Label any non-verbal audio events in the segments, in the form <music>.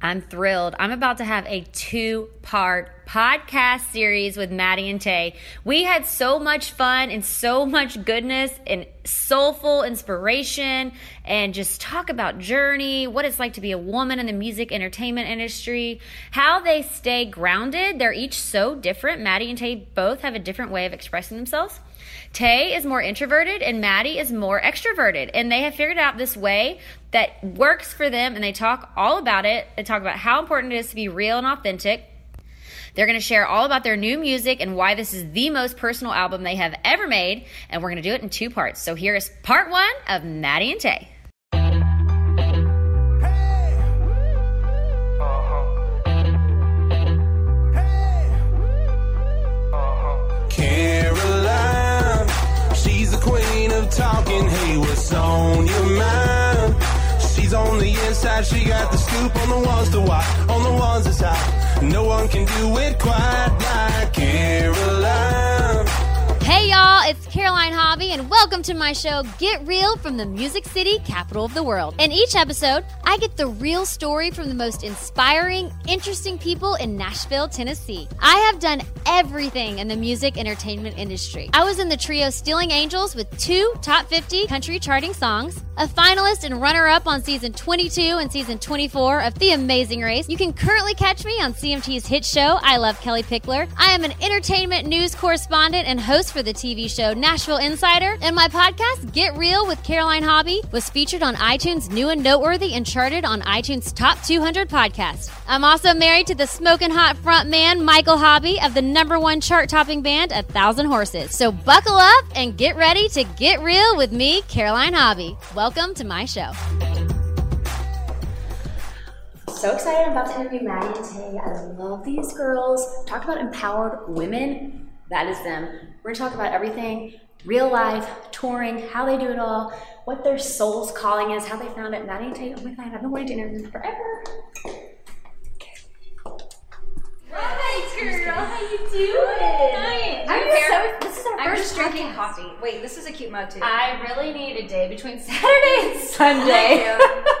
I'm thrilled. I'm about to have a two part podcast series with Maddie and Tay. We had so much fun and so much goodness and soulful inspiration and just talk about journey, what it's like to be a woman in the music entertainment industry, how they stay grounded. They're each so different. Maddie and Tay both have a different way of expressing themselves. Tay is more introverted and Maddie is more extroverted. And they have figured out this way that works for them and they talk all about it. They talk about how important it is to be real and authentic. They're going to share all about their new music and why this is the most personal album they have ever made. And we're going to do it in two parts. So here is part one of Maddie and Tay. Uh-huh. Uh-huh. Caroline, talking. Hey, what's on your mind? She's on the inside, she got the scoop on the ones to watch, on the ones that's out. No one can do it quite like Caroline. It's Caroline Hobby, and welcome to my show, Get Real from the Music City, capital of the world. In each episode, I get the real story from the most inspiring, interesting people in Nashville, Tennessee. I have done everything in the music entertainment industry. I was in the trio Stealing Angels with two top 50 country charting songs, a finalist and runner up on season 22 and season 24 of The Amazing Race. You can currently catch me on CMT's hit show, I Love Kellie Pickler. I am an entertainment news correspondent and host for the TV show Nashville Insider. And my podcast, Get Real with Caroline Hobby, was featured on iTunes New and Noteworthy and charted on iTunes Top 200 podcast. I'm also married to the smoking hot front man, Michael Hobby, of the number one chart topping band, A Thousand Horses. So buckle up and get ready to get real with me, Caroline Hobby. Welcome to my show. So excited I'm about to interview Maddie and Tay. I love these girls. Talk about empowered women. That is them. We're gonna talk about everything real life, touring, how they do it all, what their soul's calling is, how they found it. Maddie and Tay, oh my god, I've been wanting to interview them forever. Hi, girl. How you doing? Hi. I'm so. This is our I'm first just drinking podcast. coffee. Wait, this is a cute mug too. I really need a day between <laughs> Saturday and Sunday.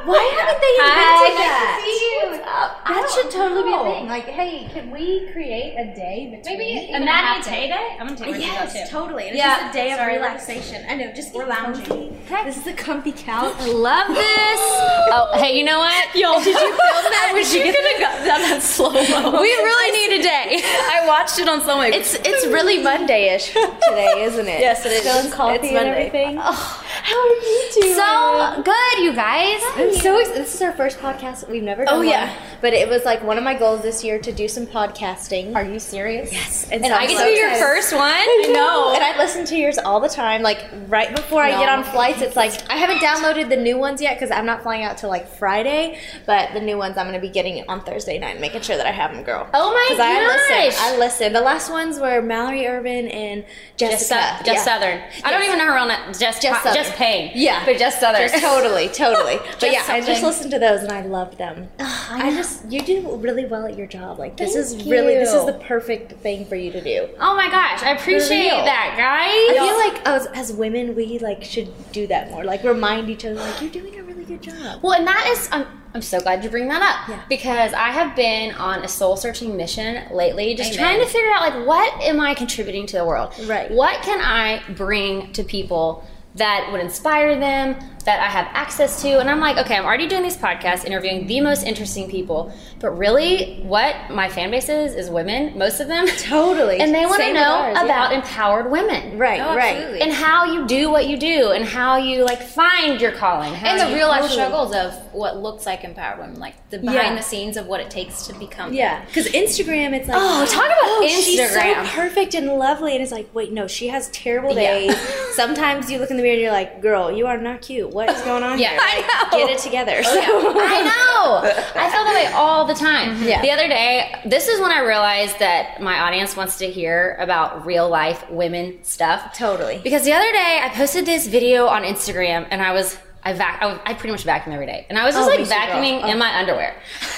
Why haven't they invented nice that? to see you. What's up? That should totally be a thing. Like, hey, can we create a day between? Maybe A and day. Day? I'm gonna take uh, my Yes, too. totally. And Yeah, it's just a day sorry. of relaxation. I know, just We're lounging. cozy. This is a comfy couch. I love this. <gasps> Oh, hey, you know what? Yo, did you film <laughs> that? wish you could have got that slow mo. We really need a day. <laughs> I watched it on Sunday. It's it's really Monday-ish today, isn't it? <laughs> Yes, it is. Feeling coffee It's and Monday. everything. Oh. How are you doing? so good, you guys. I'm so. This is our first podcast. We've never done Oh, one. yeah. But it was like one of my goals this year to do some podcasting. Are you serious? Yes. And, so I I'm get so to be your first one. I know. And I listen to yours all the time. Like right before I get on flights, it's like I haven't downloaded the new ones yet because I'm not flying out till like Friday. But the new ones I'm going to be getting on Thursday night, making sure that I have them, girl. Oh my 'Cause I listen. gosh. I listen. The last ones were Mallory Ervin and Jessica. Just, Sou- just Yeah. Southern. I don't even know her real name. Just, Just just, Southern. Payne. Yeah. but just Southern. Just totally, totally. <laughs> but yeah, I just something. listened to those and I loved them. I, just you do really well at your job. Like this Thank is really this is the perfect thing for you to do. Oh my gosh, I appreciate that, guys. I feel like as, as women, we like should do that more. Like remind each other, like you're doing a really good job. Well, and that is, I'm, I'm so glad you bring that up Yeah. because I have been on a soul searching mission lately, just Amen. trying to figure out like what am I contributing to the world? Right. What can I bring to people that would inspire them, that I have access to? And I'm like, okay, I'm already doing these podcasts, interviewing the most interesting people, but really, what my fan base is is women, most of them. <laughs> Totally. And they want to know ours, yeah. about empowered women. Right, Oh, right. absolutely. And how you do what you do, and how you like find your calling, and the real life Totally. struggles of what looks like empowered women, like the behind Yeah. the scenes of what it takes to become. Yeah, because Instagram, it's like, Oh, talk about oh, She's Instagram. so perfect and lovely, and it's like, wait, no, she has terrible Yeah. days. Sometimes you look in the mirror and you're like, girl, you are not cute. What is going on <laughs> Yeah, here? I Like, know. Get it together. <laughs> So- I know. I feel that way all the time. Mm-hmm. Yeah. The other day, this is when I realized that my audience wants to hear about real life women stuff. Totally. Because the other day, I posted this video on Instagram, and I was. I, vac- I, I pretty much vacuum every day, and I was just Oh, like me too, girl. vacuuming Oh. in my underwear.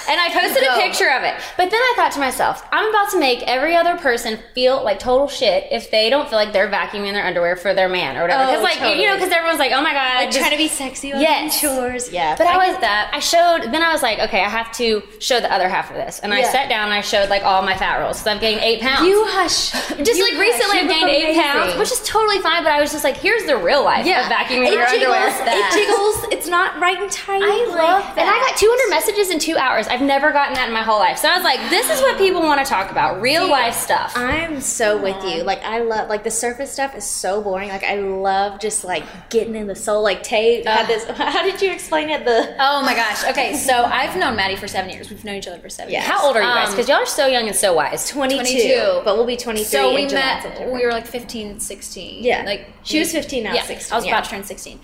And I <laughs> posted a picture of it. But then I thought to myself, I'm about to make every other person feel like total shit if they don't feel like they're vacuuming their underwear for their man or whatever. Oh, Because, like, you- you know, because everyone's like, oh my God. Like just- trying to be sexy on Yes. chores. Yeah. But I, I was that. I showed. Then I was like, okay, I have to show the other half of this, and I sat down and I showed like all my fat rolls because I've gained eight pounds. you hush. <laughs> just You like hush. recently, I've gained eight pounds, which is totally fine. But I was just like, here's the real life yeah. of vacuuming it your underwear. <laughs> It jiggles. It's not right and tight. I Like, love that. And I got 200 messages in two hours. I've never gotten that in my whole life. So I was like, this is what people want to talk about real life stuff. I'm so with you. Like I love like the surface stuff is so boring. Like I love just like getting in the soul. Like Tay had this. <laughs> How did you explain it? The Oh my gosh. Okay, so I've known Maddie for seven years. We've known each other for seven Yeah. years. How old are you guys? Um, Because y'all are so young and so wise. 22, 22. but we'll be 23. So we July, met. September. We were like 15, 16. Yeah. like She was 15, I was yeah, 16, I was yeah. about to turn sixteen,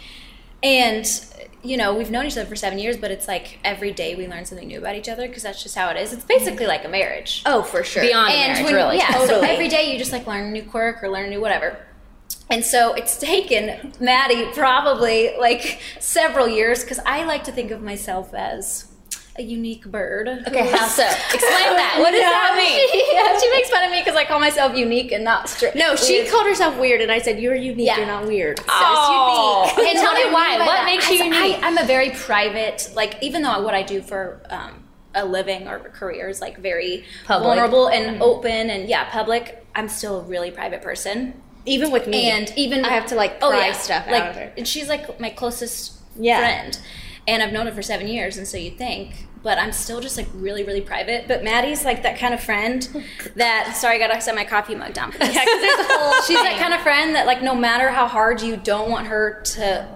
and you know we've known each other for seven years, but it's like every day we learn something new about each other because that's just how it is. It's basically mm-hmm. like a marriage. oh for sure. Beyond and marriage, when- really. yeah, so Totally. every day you just like learn a new quirk or learn a new whatever. And so it's taken Maddie probably like several years because I like to think of myself as a unique bird. Okay, how so? Explain that. What does that <laughs> mean? yeah, she makes fun of me because I call myself unique and not straight. No, she called herself weird, and I said, "You're unique. Yeah. You're not weird." So Oh. it's unique. And tell me why. What makes you I, unique? I, am a very private, like even though what I do for um, a living or career is like very Public. vulnerable and open and yeah, public. I'm still a really private person. Even with me, and even I have to like oh yeah, stuff like out of her. and she's like my closest Yeah. friend, and I've known her for seven years, and so you think, but I'm still just like really really private. But Maddie's like that kind of friend that sorry, I gotta set my coffee mug down. For this. <laughs> she's that kind of friend that like no matter how hard you don't want her to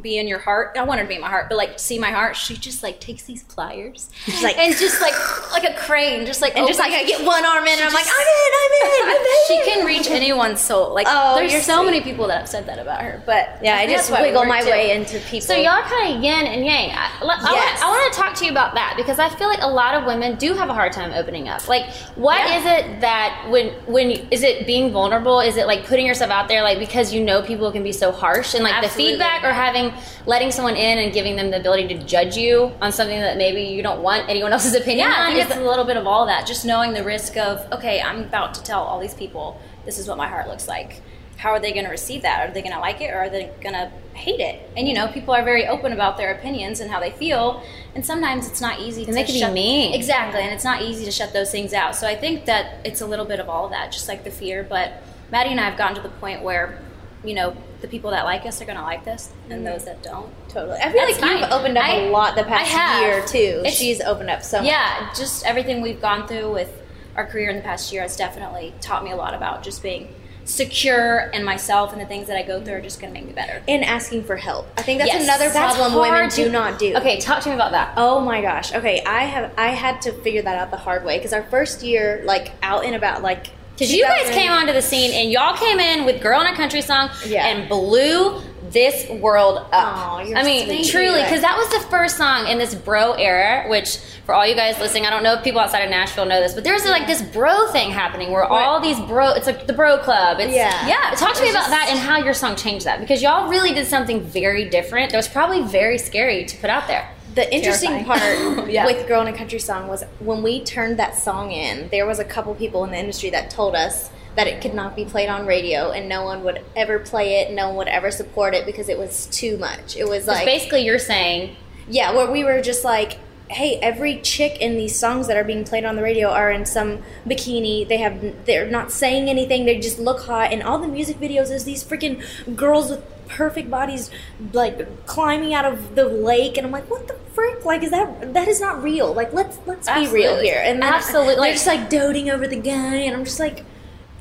be in your heart. I want her to be in my heart, but like see my heart. She just like takes these pliers like- and just like like a crane, just like and oh just like I get one arm in, and I'm like, I'm in, I'm in, <laughs> I'm in. she can reach anyone's soul. Like Oh, there's you're so sweet. many people that have said that about her. But Yeah, I just we wiggle my too. way into people. So y'all kind of yin and yang. I, I, Yes. want, I want to talk to you about that because I feel like a lot of women do have a hard time opening up. Like, what Yeah. is it that when when is it being vulnerable? Is it like putting yourself out there, like because you know people can be so harsh and like Absolutely. the feedback, or having letting someone in and giving them the ability to judge you on something that maybe you don't want anyone <laughs> else's opinion Yeah, I on? think it's a little bit of all that. Just knowing the risk of okay, I'm about to tell all these people this is what my heart looks like. How are they going to receive that? Are they going to like it or are they going to hate it? And you know, people are very open about their opinions and how they feel, and sometimes it's not easy. And to they can be mean. Exactly, and it's not easy to shut those things out. So I think that it's a little bit of all of that, just like the fear. But Maddie and I have gotten to the point where, you know, the people that like us are going to like this, and mm. those that don't. totally. I feel That's like you've opened up I- a lot the past year too. It's- She's opened up so much. Yeah, just everything we've gone through with our career in the past year has definitely taught me a lot about just being secure in myself and the things that I go through are just going to make me better. and asking for help. I think that's Yes. another That's problem women to- do not do. Okay, talk to me about that. Oh my gosh. Okay, I have I had to figure that out the hard way because our first year, like out and about, like Because you guys came onto the scene and y'all came in with "Girl in a Country Song" Yeah. and blew this world up. Aw, you're I mean, sweet. truly, because that was the first song in this bro era. Which, for all you guys listening, I don't know if people outside of Nashville know this, but there's like this bro thing happening where all these bro, it's like the bro club. It's, Yeah. Yeah. Talk to me about just- that and how your song changed that because y'all really did something very different. That was probably very scary to put out there. The interesting Terrifying. part <laughs> Yeah. with Girl in a Country Song was when we turned that song in, there was a couple people in the industry that told us that it could not be played on radio and no one would ever play it, no one would ever support it because it was too much. It was like basically you're saying Yeah, where we were just like, hey, every chick in these songs that are being played on the radio are in some bikini. They have they're not saying anything. They just look hot, and all the music videos is these freaking girls with perfect bodies like climbing out of the lake and I'm like what the frick? Like is that that is not real. Like let's let's be real here. And then Absolutely. they're just like doting over the guy and I'm just like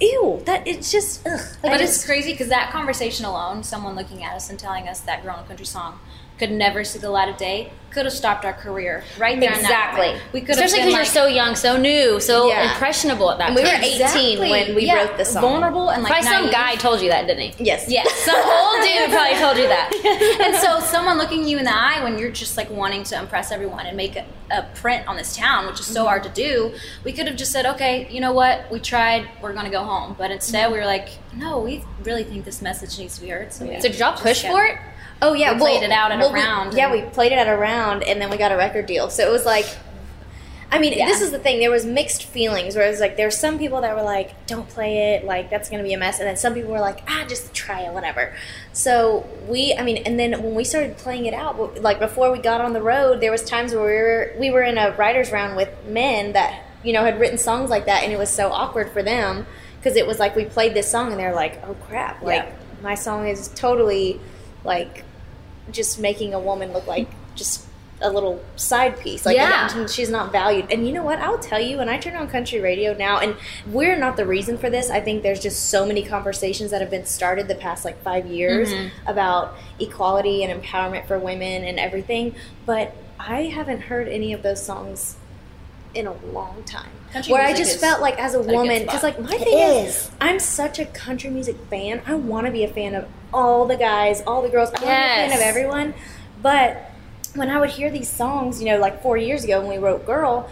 ew that it's just ugh. I But just- it's crazy because that conversation alone, someone looking at us and telling us that Girl in a Country song could never see the light of day, could have stopped our career right there. exactly. We could especially because like, you're so young, so new, so Yeah. impressionable at that And we time. were 18 when we yeah, wrote this song. Vulnerable and like Probably some guy told you that, didn't he? yes Yes. <laughs> Some old dude probably told you that. <laughs> and so someone looking you in the eye when you're just like wanting to impress everyone and make a, a print on this town which is so mm-hmm. hard to do we could have just said okay you know what we tried we're going to go home but instead mm-hmm. we were like no we really think this message needs to be heard so, we So did y'all push for it? Oh yeah, We played it out at a well, we- round yeah, we played it at a round, and then we got a record deal. So it was like I mean, Yeah. this is the thing. There was mixed feelings. Where it was like there were some people that were like, "Don't play it. Like that's gonna be a mess," and then some people were like, "Ah, just try it, whatever." So we, I mean, and then when we started playing it out, like before we got on the road, there was times where we were we were in a writers round with men that you know had written songs like that, and it was so awkward for them because it was like we played this song and they're like, "Oh crap!" Like Yeah. my song is totally like just making a woman look like just a little side piece. Like Yeah. and she's not valued. And you know what? I'll tell you when I turn on country radio now, and we're not the reason for this. I think there's just so many conversations that have been started the past like five years Mm-hmm. about equality and empowerment for women and everything. But I haven't heard any of those songs in a long time. Country where I just is felt like as a woman, because like my thing is, is. I'm such a country music fan. I want to be a fan of all the guys, all the girls. I want to be a fan of everyone. But when I would hear these songs, you know, like four years ago when we wrote "Girl,"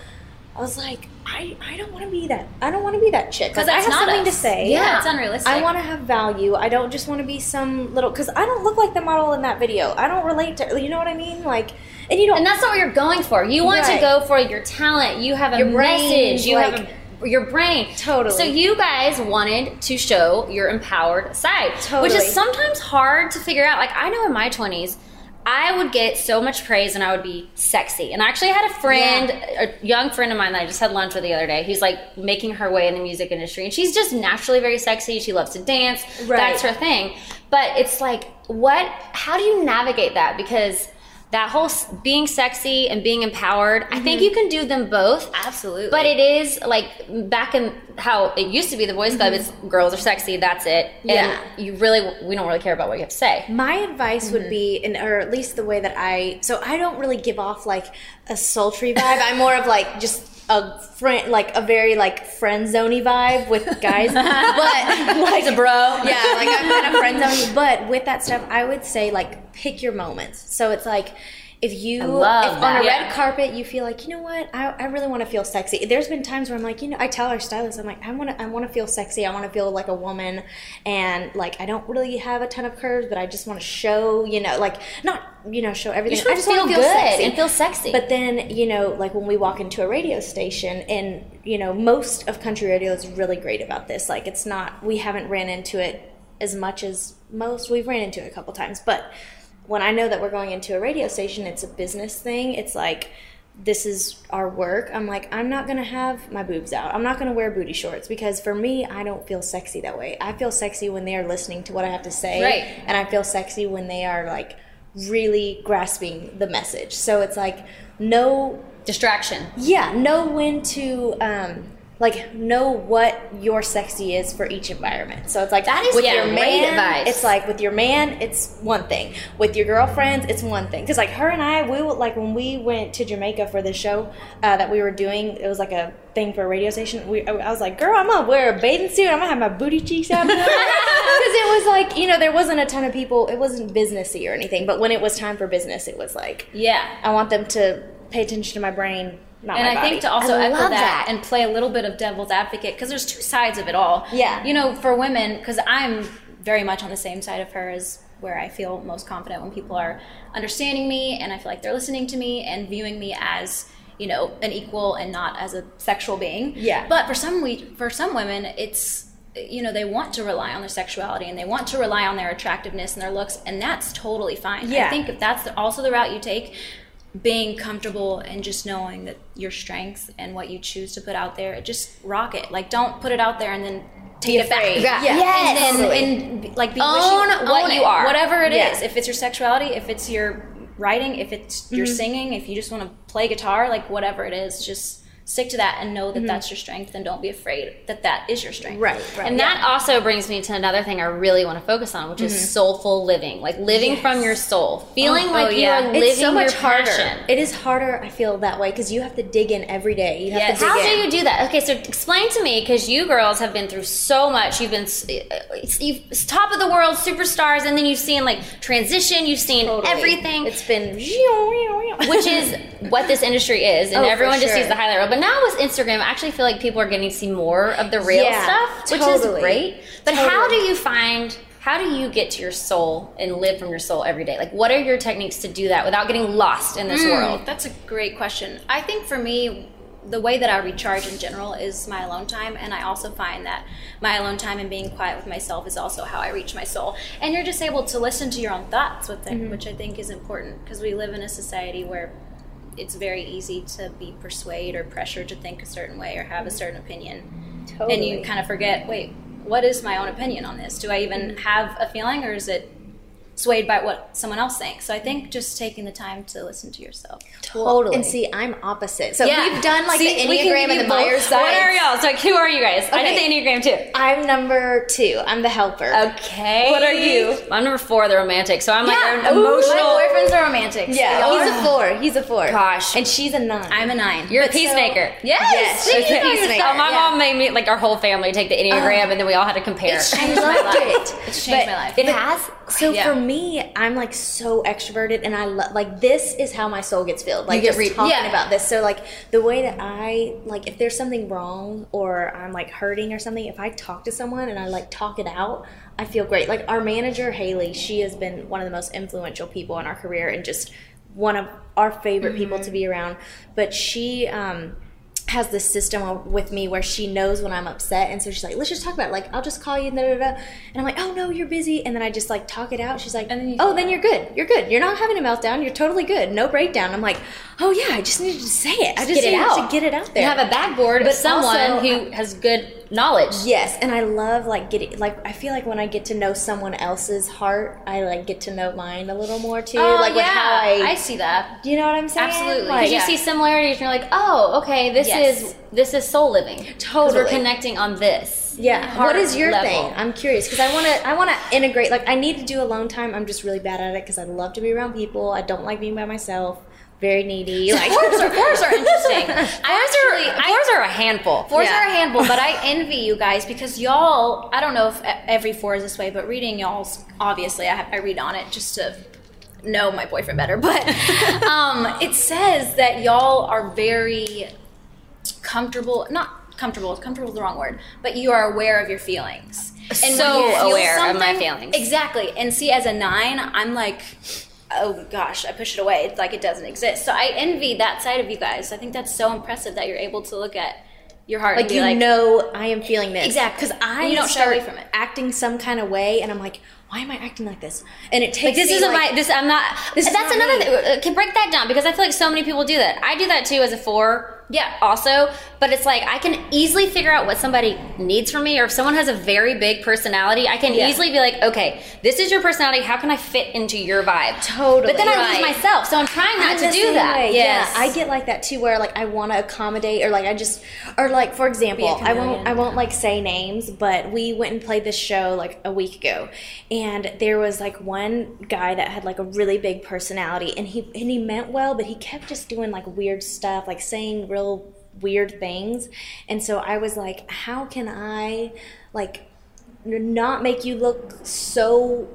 I was like, I, I don't want to be that. I don't want to be that chick. Because Like, I have not something us. to say. Yeah, it's unrealistic. I want to have value. I don't just want to be some little. Because I don't look like the model in that video. I don't relate to. You know what I mean? Like, and you don't. And that's not what you're going for. You want to go for your talent. You have a Your message. You like- have a, your brain. Totally. So you guys wanted to show your empowered side, which is sometimes hard to figure out. Like I know in my 20s, I would get so much praise and I would be sexy. And I actually had a friend, a young friend of mine that I just had lunch with the other day, who's like making her way in the music industry. And she's just naturally very sexy. She loves to dance. Right. That's her thing. But it's like, what, how do you navigate that? Because that whole being sexy and being empowered, I think mm-hmm. you can do them both. Absolutely. But it is like back in how it used to be the boys club, mm-hmm. it's girls are sexy, that's it. Yeah. And you really, we don't really care about what you have to say. My advice would mm-hmm. be, and or at least the way that I, so I don't really give off like a sultry vibe. I'm more of like just a friend, like a very like friend zoney vibe with guys. <laughs> but like a bro. yeah, like I'm kind of friend zoney. But with that stuff, I would say like pick your moments. So it's like. If you, if that. on a Yeah. red carpet, you feel like, you know what, I, I really want to feel sexy. There's been times where I'm like, you know, I tell our stylist, I'm like, I want to, I want to feel sexy. I want to feel like a woman, and like I don't really have a ton of curves, but I just want to show, you know, like not, you know, show everything. You just I want just feel to good sexy. and feel sexy. But then, you know, like when we walk into a radio station, and you know, most of country radio is really great about this. Like, it's not, we haven't ran into it as much as most. We've ran into it a couple times, but when I know that we're going into a radio station, it's a business thing. It's like, this is our work. I'm like, I'm not gonna have my boobs out. I'm not gonna wear booty shorts because for me, I don't feel sexy that way. I feel sexy when they are listening to what I have to say, Right. and I feel sexy when they are like really grasping the message. So it's like, no Distraction. yeah, know when to um like know what your sexy is for each environment. So it's like That is with yeah, your man, advice. it's like with your man, it's one thing. With your girlfriends, it's one thing. Because like her and I, we would like when we went to Jamaica for this show uh, that we were doing. It was like a thing for a radio station. We, I I was like, girl, I'm gonna wear a bathing suit. I'm gonna have my booty cheeks out <laughs> because it was like you know there wasn't a ton of people. It wasn't businessy or anything. But when it was time for business, it was like Yeah. I want them to pay attention to my brain, not and I body. think to also I echo that, that. and play a little bit of devil's advocate because there's two sides of it all. Yeah. You know, for women, because I'm very much on the same side of her as where I feel most confident when people are understanding me and I feel like they're listening to me and viewing me as you know an equal and not as a sexual being. Yeah. But for some we for some women, it's you know they want to rely on their sexuality and they want to rely on their attractiveness and their looks and that's totally fine. Yeah. I think if that's also the route you take being comfortable and just knowing that your strengths and what you choose to put out there, just rock it. Like, don't put it out there and then take it back. afraid. Yeah. Yes. And, Totally. and, like be Own wishy- what own you it. are. whatever it is. Yeah. If it's your sexuality, if it's your writing, if it's your Mm-hmm. singing, if you just want to play guitar, like whatever it is, just stick to that and know that that's your strength and don't be afraid that that is your strength. Mm-hmm. Right, right. And that also brings me to another thing I really want to focus on, which is soulful living. Like living from your soul. Feeling Oh, like oh, you yeah. are living it's so much your harder. passion. It is harder. I feel that way because you have to dig in every day. You have Yes. to dig How do you do that? Okay, so explain to me because you girls have been through so much. You've been you've top of the world superstars, and then you've seen like transition. You've seen Totally. everything, It's been <laughs> which is what this industry is, and Oh, everyone just sure. sees the highlight reel. But now with Instagram, I actually feel like people are getting to see more of the real Yeah, stuff, which totally. is great. But how do you find? How do you get to your soul and live from your soul every day? Like, what are your techniques to do that without getting lost in this hmm, world? That's a great question. I think for me, the way that I recharge in general is my alone time, and I also find that my alone time and being quiet with myself is also how I reach my soul. And you're just able to listen to your own thoughts with it, mm-hmm. which I think is important because we live in a society where it's very easy to be persuaded or pressured to think a certain way or have a mm-hmm. certain opinion, and you kind of forget, wait, what is my own opinion on this? Do I even mm-hmm. have a feeling, or is it swayed by what someone else thinks? So I think just taking the time to listen to yourself. Totally. And see, I'm opposite. So Yeah. we've done like See, the Enneagram and the both. Myers What are y'all? So, like, who are you guys? I did the Enneagram too. I'm number two. I'm the helper. Okay. What are you? I'm number four, the romantic. So I'm like an emotional. My boyfriends are romantic. Yeah, he's a four. He's a four. Gosh. and she's a nine. I'm a nine. You're a But so- peacemaker. yes. Yes, See, she's you a peacemaker. yourself. Oh, my Yeah. mom made me like our whole family take the Enneagram, uh-huh. and then we all had to compare. It's <laughs> changed my life. it. It's changed my life. It has. So Yeah. for me, I'm like so extroverted, and I lo- like this is how my soul gets filled. Like get just re- talking yeah. about this. So like the way that I like, if there's something wrong or I'm like hurting or something, if I talk to someone and I like talk it out, I feel great. Like our manager Haley, she has been one of the most influential people in our career and just one of our favorite people Mm-hmm. to be around. But she. um has this system with me where she knows when I'm upset, and so she's like, "Let's just talk about it. Like, I'll just call you." Da, da, da. And I'm like, "Oh no, you're busy." And then I just like talk it out. She's like, then "Oh, then you're good. You're good. You're not having a meltdown. You're totally good. No breakdown." I'm like, "Oh yeah, I just needed to say it. I just it needed to get it out there." You have a backboard But someone also- who has good knowledge. Yes, and I love like getting like I feel like when I get to know someone else's heart, I like get to know mine a little more too. Oh, like with yeah. how I, I see that. Do you know what I'm saying? Absolutely. Like, Because Yeah. you see similarities, and you're like, oh, okay, this Yes. is this is soul living." Totally. we're connecting on this. Yeah. heart what is your level. thing? I'm curious because I want to. I want to integrate. Like I need to do alone time. I'm just really bad at it because I love to be around people. I don't like being by myself. Very needy. <laughs> Like Fours are, fours are interesting. <laughs> I Fours are, actually, fours are a handful. Fours Yeah. are a handful, but I envy you guys because y'all. I don't know if every four is this way, but reading y'all's obviously I, have, I read on it just to know my boyfriend better. But <laughs> um, it says that y'all are very comfortable. Not comfortable. Comfortable is the wrong word, but you are aware of your feelings. when So aware of my feelings. Exactly. And see, as a nine, I'm like. Oh gosh, I push it away. It's like it doesn't exist. So I envy that side of you guys. I think that's so impressive that you're able to look at your heart like and be you like, know I am feeling this Exactly. because I And you don't shy start away from it. acting some kind of way and I'm like why am I acting like this and it takes Like this isn't like, my this I'm not This is that's not another me. thing can break that down because I feel like so many people do that. I do that too as a four. Yeah. Also, but it's like I can easily figure out what somebody needs from me or if someone has a very big personality, I can Yeah. easily be like, "Okay, this is your personality. How can I fit into your vibe?" Totally. But then I Right. lose myself. So I'm trying not I'm to do that. way. Yes. Yeah, I get like that too, where like I want to accommodate, or like I just, or like for example, I won't. I won't like say names, but we went and played this show like a week ago, and there was like one guy that had like a really big personality, and he and he meant well, but he kept just doing like weird stuff, like saying real weird things, and so I was like, how can I, like, not make you look so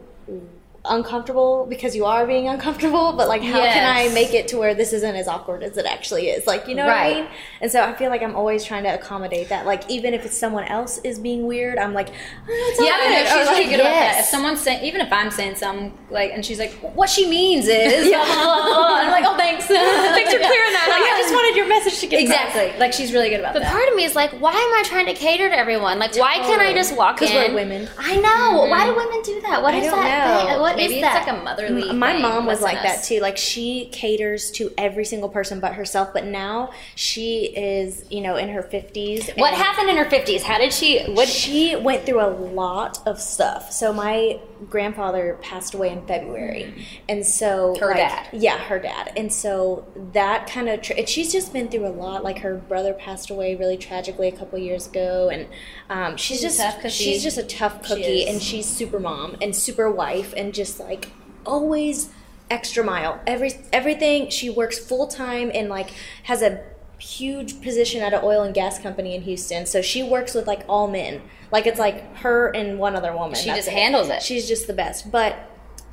uncomfortable because you are being uncomfortable but like how can i make it to where this isn't as awkward as it actually is like you know what i mean and so i feel like i'm always trying to accommodate that like even if it's someone else is being weird i'm like oh, it's all Yeah, I know she's Or, really like, good about that. If someone's saying, even if I'm saying something like, and she's like, what she means is, blah, blah, blah, blah, I'm like, oh, thanks, <laughs> thanks for clearing that like, up. i just wanted your message to get across. exactly. Like she's really good about But that. But part of me is like, why am I trying to cater to everyone? Like, why can't I just walk in? 'Cause we're women. I know. Why do mm-hmm. women do that? What I is don't that? know. thing? What Maybe is it's that? like a motherly. my thing mom was like that too like she caters to every single person but herself but now she is you know in her 50s what happened in her fifties? How did she? What? she went through a lot of stuff. So my grandfather passed away in February, and so Her like, dad. yeah, her dad, and so that kind of. Tr- and she's just been through a lot. Like her brother passed away really tragically a couple years ago, and um, she's, She's just she's just a tough cookie, is. and she's super mom and super wife, and just like always extra mile. Every everything she works full time and like has a huge position at an oil and gas company in Houston. So she works with like all men. Like it's like her and one other woman. She just handles it. She's just the best. But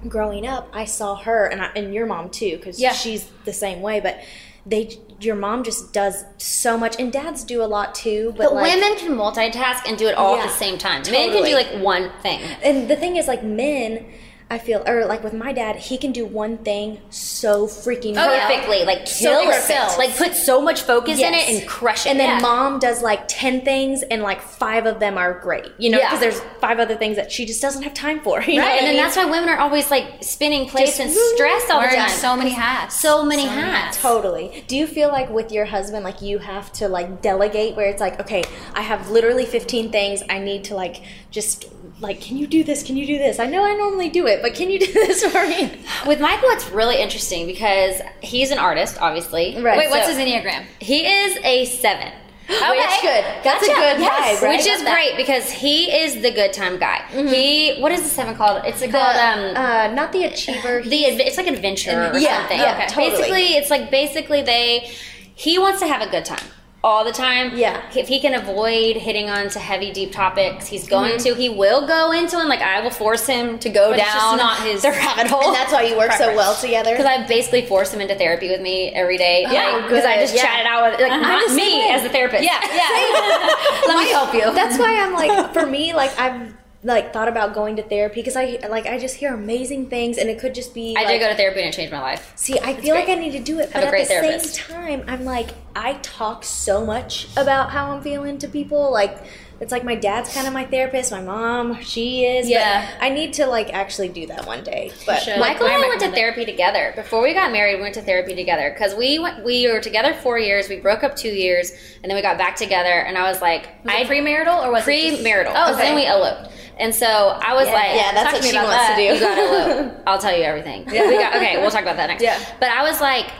growing up, I saw her and I, and your mom too because Yeah. she's the same way. But they your mom just does so much and dads do a lot too. But, But like, women can multitask and do it all at the same time. Men can do like one thing. and the thing is like men I feel, or like with my dad, he can do one thing so freaking Oh, perfectly, like So kill it, perfect. like put so much focus in it and crush it. And then Yeah. mom does like 10 things and like five of them are great. You know, Yeah. because there's five other things that she just doesn't have time for. <laughs> You right, and I then mean? that's why women are always like spinning plates Just and stress all the time. so many hats. so many hats. Totally. Do you feel like with your husband, like you have to like delegate where it's like, okay, I have literally 15 things. I need to like just like, can you do this? Can you do this? I know I normally do it, but can you do <laughs> this for me? With Michael, it's really interesting because he's an artist, obviously. Right. Wait, what's his enneagram? He is a seven. <gasps> Which is good. That's a good Yes, vibe, right? Which is great because he is the good time guy. He what is the seven called? It's The, called um uh, not the achiever. the it's like an adventure or Yeah, something. yeah, totally. Basically, it's like basically they he wants to have a good time all the time. Yeah. If he can avoid hitting on to heavy deep topics, he's going Mm-hmm. to. He will go into and like I will force him to go But it's down just not his- the rabbit hole. and that's why you work so well together. Because I basically force him into therapy with me every day. Yeah, Because I just yeah. chat it out with like not the same me as the therapist. Yeah, yeah. <laughs> Let me help you. That's why I'm like, <laughs> for me, like I've like thought about going to therapy because I like I just hear amazing things, and it could just be. I like, did go to therapy and it changed my life. See, I feel like. I need to do it, Have but a at great the therapist. same time, I'm like, I talk so much about how I'm feeling to people. Like, it's like my dad's kind of my therapist, my mom, she is. but Yeah. I need to like actually do that one day. But. Michael and I went to therapy together. Before we got married, we went to therapy together because we went. We were together four years. We broke up two years, and then we got back together. And I was like, Was I it premarital or was it just- premarital. Oh, because then we eloped. And so I was Yeah, like, yeah, that's what she wants to do. You <laughs> gotta elope. <laughs> I'll tell you everything. We got, okay, we'll talk about that next. Yeah. But I was like,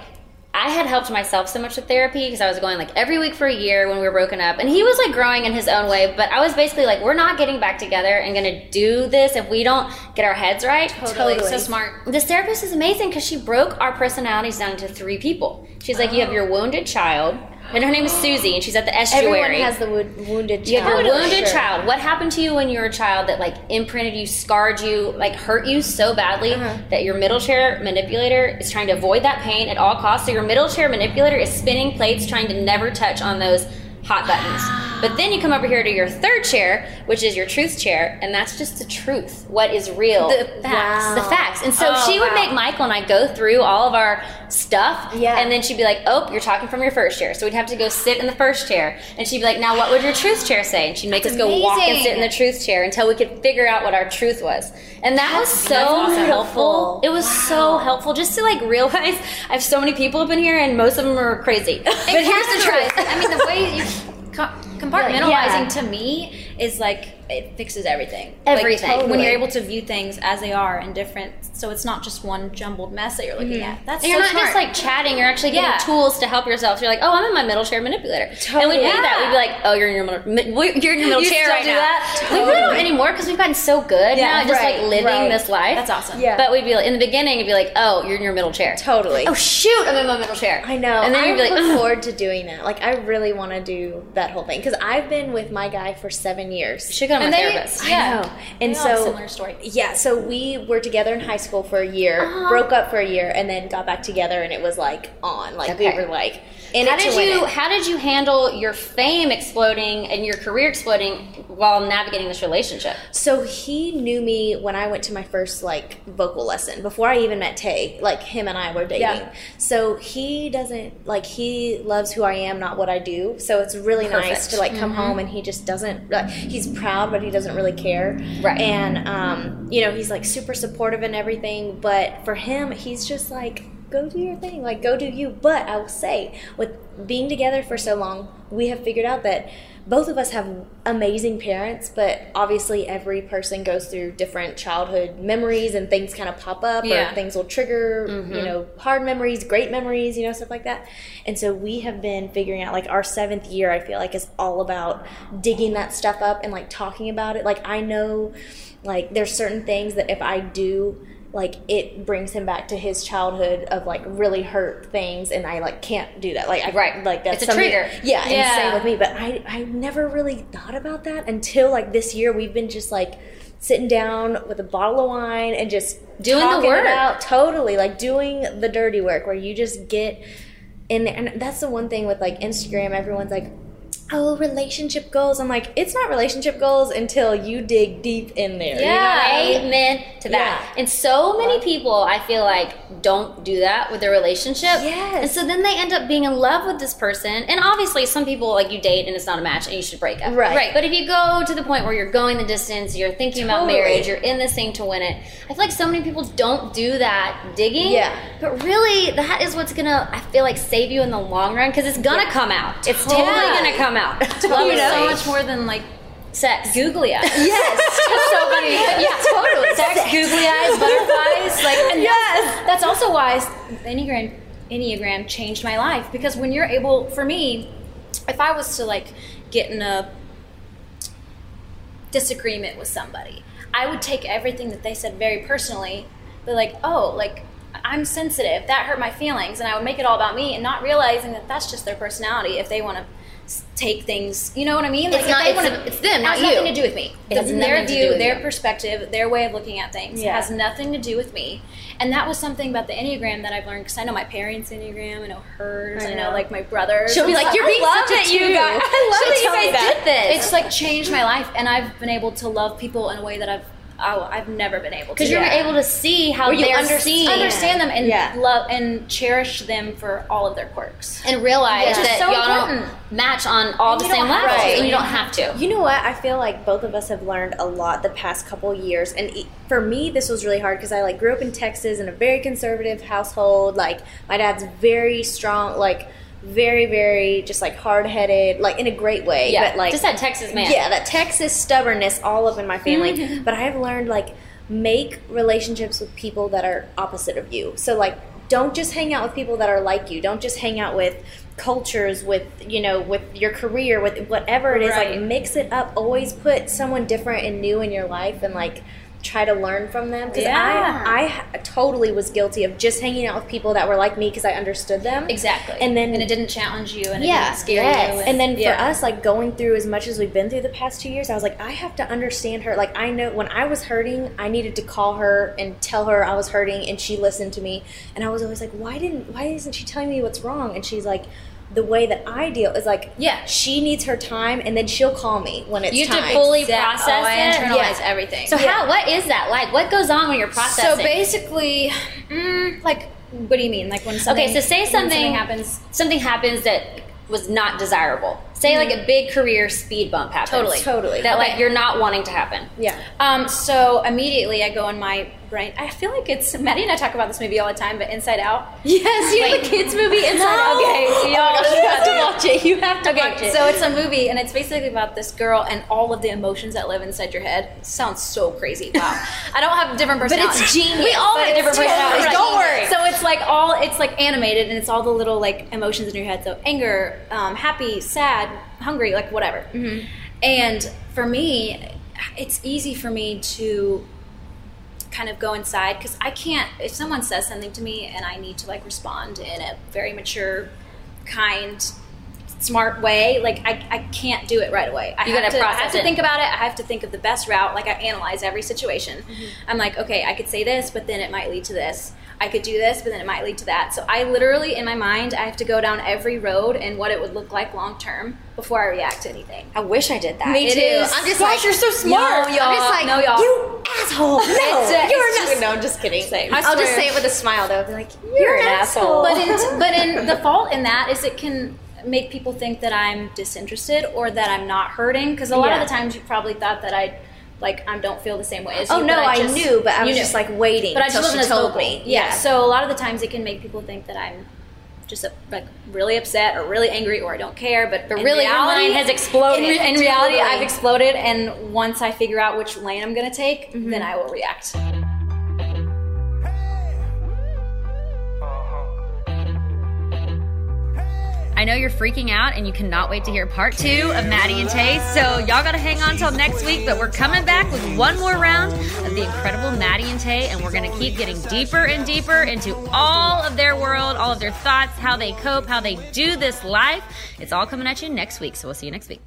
I had helped myself so much with therapy because I was going like every week for a year when we were broken up, and he was like growing in his own way. But I was basically like, we're not getting back together and gonna do this if we don't get our heads right. Totally. Totally. So smart. This therapist is amazing because she broke our personalities down to three people. She's like, you have your wounded child, and her name is Susie, and she's at the estuary. everyone has the wo- wounded You child. have your wounded Sure. child. What happened to you when you were a child that like imprinted you, scarred you, like hurt you so badly Uh-huh. that your middle chair manipulator is trying to avoid that pain at all costs? So your middle chair manipulator is spinning plates, trying to never touch on those hot buttons. But then you come over here to your third chair, which is your truth chair, and that's just the truth. What is real? The facts. Wow. The facts. And so Oh, she would wow. make Michael and I go through all of our stuff. Yeah. And then she'd be like, Oh, you're talking from your first chair. So we'd have to go sit in the first chair. And she'd be like, Now what would your truth chair say? And she'd make That's us go walk and sit in the truth chair until we could figure out what our truth was. And that was so awesome. helpful. It was so helpful just to like realize I have so many people up in here and most of them are crazy. But here's the truth. I mean, the way you co- compartmentalizing to me is like it fixes everything. Everything. Like, when you're able to view things as they are and different, so it's not just one jumbled mess that you're looking mm-hmm. at. That's And you're so not smart. just like chatting, you're actually getting Yeah. tools to help yourself. So You're like, oh, I'm in my middle chair manipulator. Totally. And we'd do that. We'd be like, oh, you're in your middle, you're in your <laughs> middle You chair right do now. that? We really don't anymore because we've gotten so good Yeah, now at just right, like living right. this life. That's awesome. Yeah. But we'd be like, in the beginning, it'd be like, oh, you're in your middle chair. Totally. Oh, shoot, I'm in my middle chair. I know. And then I you'd be like, look forward to doing that. Like, I really want to do that whole thing because I've been with my guy for seven years. You should go my And they- therapist. Yeah. I know. And have so similar story. Yeah, so we were together in high school for a year, Uh-huh. broke up for a year, and then got back together, and it was like on, like Okay. we were like in How did you how did you handle your fame exploding and your career exploding while navigating this relationship? So he knew me when I went to my first like vocal lesson before I even met Tay. Like him and I were dating. Yeah. So he doesn't like he loves who I am, not what I do. So it's really nice to like come home and he just doesn't like he's proud, but he doesn't really care. Right. And um, you know he's like super supportive and everything. But for him, he's just like go do your thing, like go do you. But I will say with being together for so long, we have figured out that both of us have amazing parents, but obviously every person goes through different childhood memories and things kind of pop up Yeah. or things will trigger, you mm-hmm. know, hard memories, great memories, you know, stuff like that. And so we have been figuring out like our seventh year, I feel like is all about digging that stuff up and like talking about it. Like I know like there's certain things that if I do like it brings him back to his childhood of like really hurt things and I like can't do that. Like I Right. like that's It's a trigger. Yeah, and Yeah. same with me. But I I never really thought about that until like this year we've been just like sitting down with a bottle of wine and just Doing the work. out totally like doing the dirty work where you just get in there and that's the one thing with like Instagram everyone's like oh, relationship goals. I'm like, it's not relationship goals until you dig deep in there. you know Amen to that. Yeah. And so many people, I feel like, don't do that with their relationship. Yes. And so then they end up being in love with this person. And obviously, some people, like, you date and it's not a match and you should break up. Right. Right. But if you go to the point where you're going the distance, you're thinking about marriage, you're in this thing to win it, I feel like so many people don't do that digging. Yeah. But really, that is what's going to, I feel like, save you in the long run because it's going to Yeah. come out. It's Totally. totally going to come out. <laughs> Love is so much more than like Sex. googly eyes. <laughs> Yes. That's so funny. <laughs> Yeah, totally. Sex, googly eyes, butterflies, like and yes. That's also why Enneagram Enneagram changed my life because when you're able, for me, if I was to like get in a disagreement with somebody, I would take everything that they said very personally. Be like, oh, like I'm sensitive. That hurt my feelings, and I would make it all about me, and not realizing that that's just their personality. If they want to take things, you know what I mean? It's if not- they it's- wanna- it's them, it not has nothing to do with me. It has The- nothing their to do view, with their you. perspective, their way of looking at things Yeah. has nothing to do with me. And that was something about the Enneagram that I've learned because I know my parents' Enneagram, I know hers, I I know, know. like my brothers. She'll be like, "You're being such that you guys. <laughs> I love She'll that you guys did this. It's like changed my life, and I've been able to love people in a way that I've oh, I've never been able to. Because you're Yeah. able to see how you they're understand. understand them and Yeah. love and cherish them for all of their quirks. and realize Yeah. that so y'all important. don't match on all the same don't levels, to. and you don't have to. You know what? I feel like both of us have learned a lot the past couple years, and e- for me, this was really hard because I like grew up in Texas in a very conservative household. Like my dad's very strong, like very, very just like hard headed, like in a great way. Yeah, but like just that Texas man. Yeah, that Texas stubbornness all up in my family. <laughs> but I have learned like make relationships with people that are opposite of you. So like don't just hang out with people that are like you. Don't just hang out with cultures with you know with your career with whatever it is Right. like mix it up always put someone different and new in your life and like try to learn from them because Yeah. I, I totally was guilty of just hanging out with people that were like me because I understood them Exactly. And then- and it didn't challenge you and it yeah, didn't scare yes. you. And then yeah. for us, like going through as much as we've been through the past two years, I was like, I have to understand her. Like I know when I was hurting, I needed to call her and tell her I was hurting, and she listened to me. And I was always like, why didn't, why isn't she telling me what's wrong? And she's like. The way that I deal is like, Yeah. she needs her time, and then she'll call me when it's You have time. to fully Exact- process oh, I it. internalize Yeah. everything. So how? What is that like? What goes on when you're processing? So basically, mm, like, what do you mean? Like when something? okay, so say when something, happens. Something happens that was not desirable. Say like a big career speed bump happens. Totally. Totally. That like Okay. you're not wanting to happen. Yeah. Um, so immediately I go in my brain. I feel like it's Maddie and I talk about this movie all the time, but Inside Out. Yes, you have Like- a kids movie inside <laughs> out. Okay, y'all my gosh, gotta you have to watch watch it. You have to Okay, watch it. so it's a movie, and it's basically about this girl and all of the emotions that live inside your head. Sounds so crazy. Wow. <laughs> I don't have different But it's genius. We all have different it's personalities. totally Don't worry. So it's like all it's like animated, and it's all the little like emotions in your head. So anger, um, happy, sad, hungry, like whatever. Mm-hmm. And for me, it's easy for me to kind of go inside because I can't. If someone says something to me and I need to like respond in a very mature, kind, smart way, like I, I can't do it right away. I You have to, I have to think about it. I have to think of the best route. Like I analyze every situation. Mm-hmm. I'm like, okay, I could say this, but then it might lead to this. I could do this, but then it might lead to that. So I literally, in my mind, I have to go down every road and what it would look like long term before I react to anything. I wish I did that. Me It too. is- I'm just Gosh, like, you're so smart. No, y'all. I'm just like, no, y'all. You asshole. <laughs> No, a- you're not. just- no, I'm just kidding. Same. I'll just say it with a smile though. I'll be like, you're, an asshole. But in, but in the fault in that is it can make people think that I'm disinterested or that I'm not hurting because a lot Yeah. of the times you probably thought that I like I don't feel the same way as you. oh no, I, just- knew, but I was knew. just like waiting But I just wasn't told me. Yeah. So a lot of the times it can make people think that I'm just like really upset or really angry or I don't care. But, But really, your reality, mind has exploded. In, re- in reality, Totally. I've exploded, and once I figure out which lane I'm going to take, Mm-hmm. then I will react. I know you're freaking out and you cannot wait to hear part two of Maddie and Tay. So y'all gotta hang on till next week, but we're coming back with one more round of the incredible Maddie and Tay, and we're gonna keep getting deeper and deeper into all of their world, all of their thoughts, how they cope, how they do this life. It's all coming at you next week. So we'll see you next week.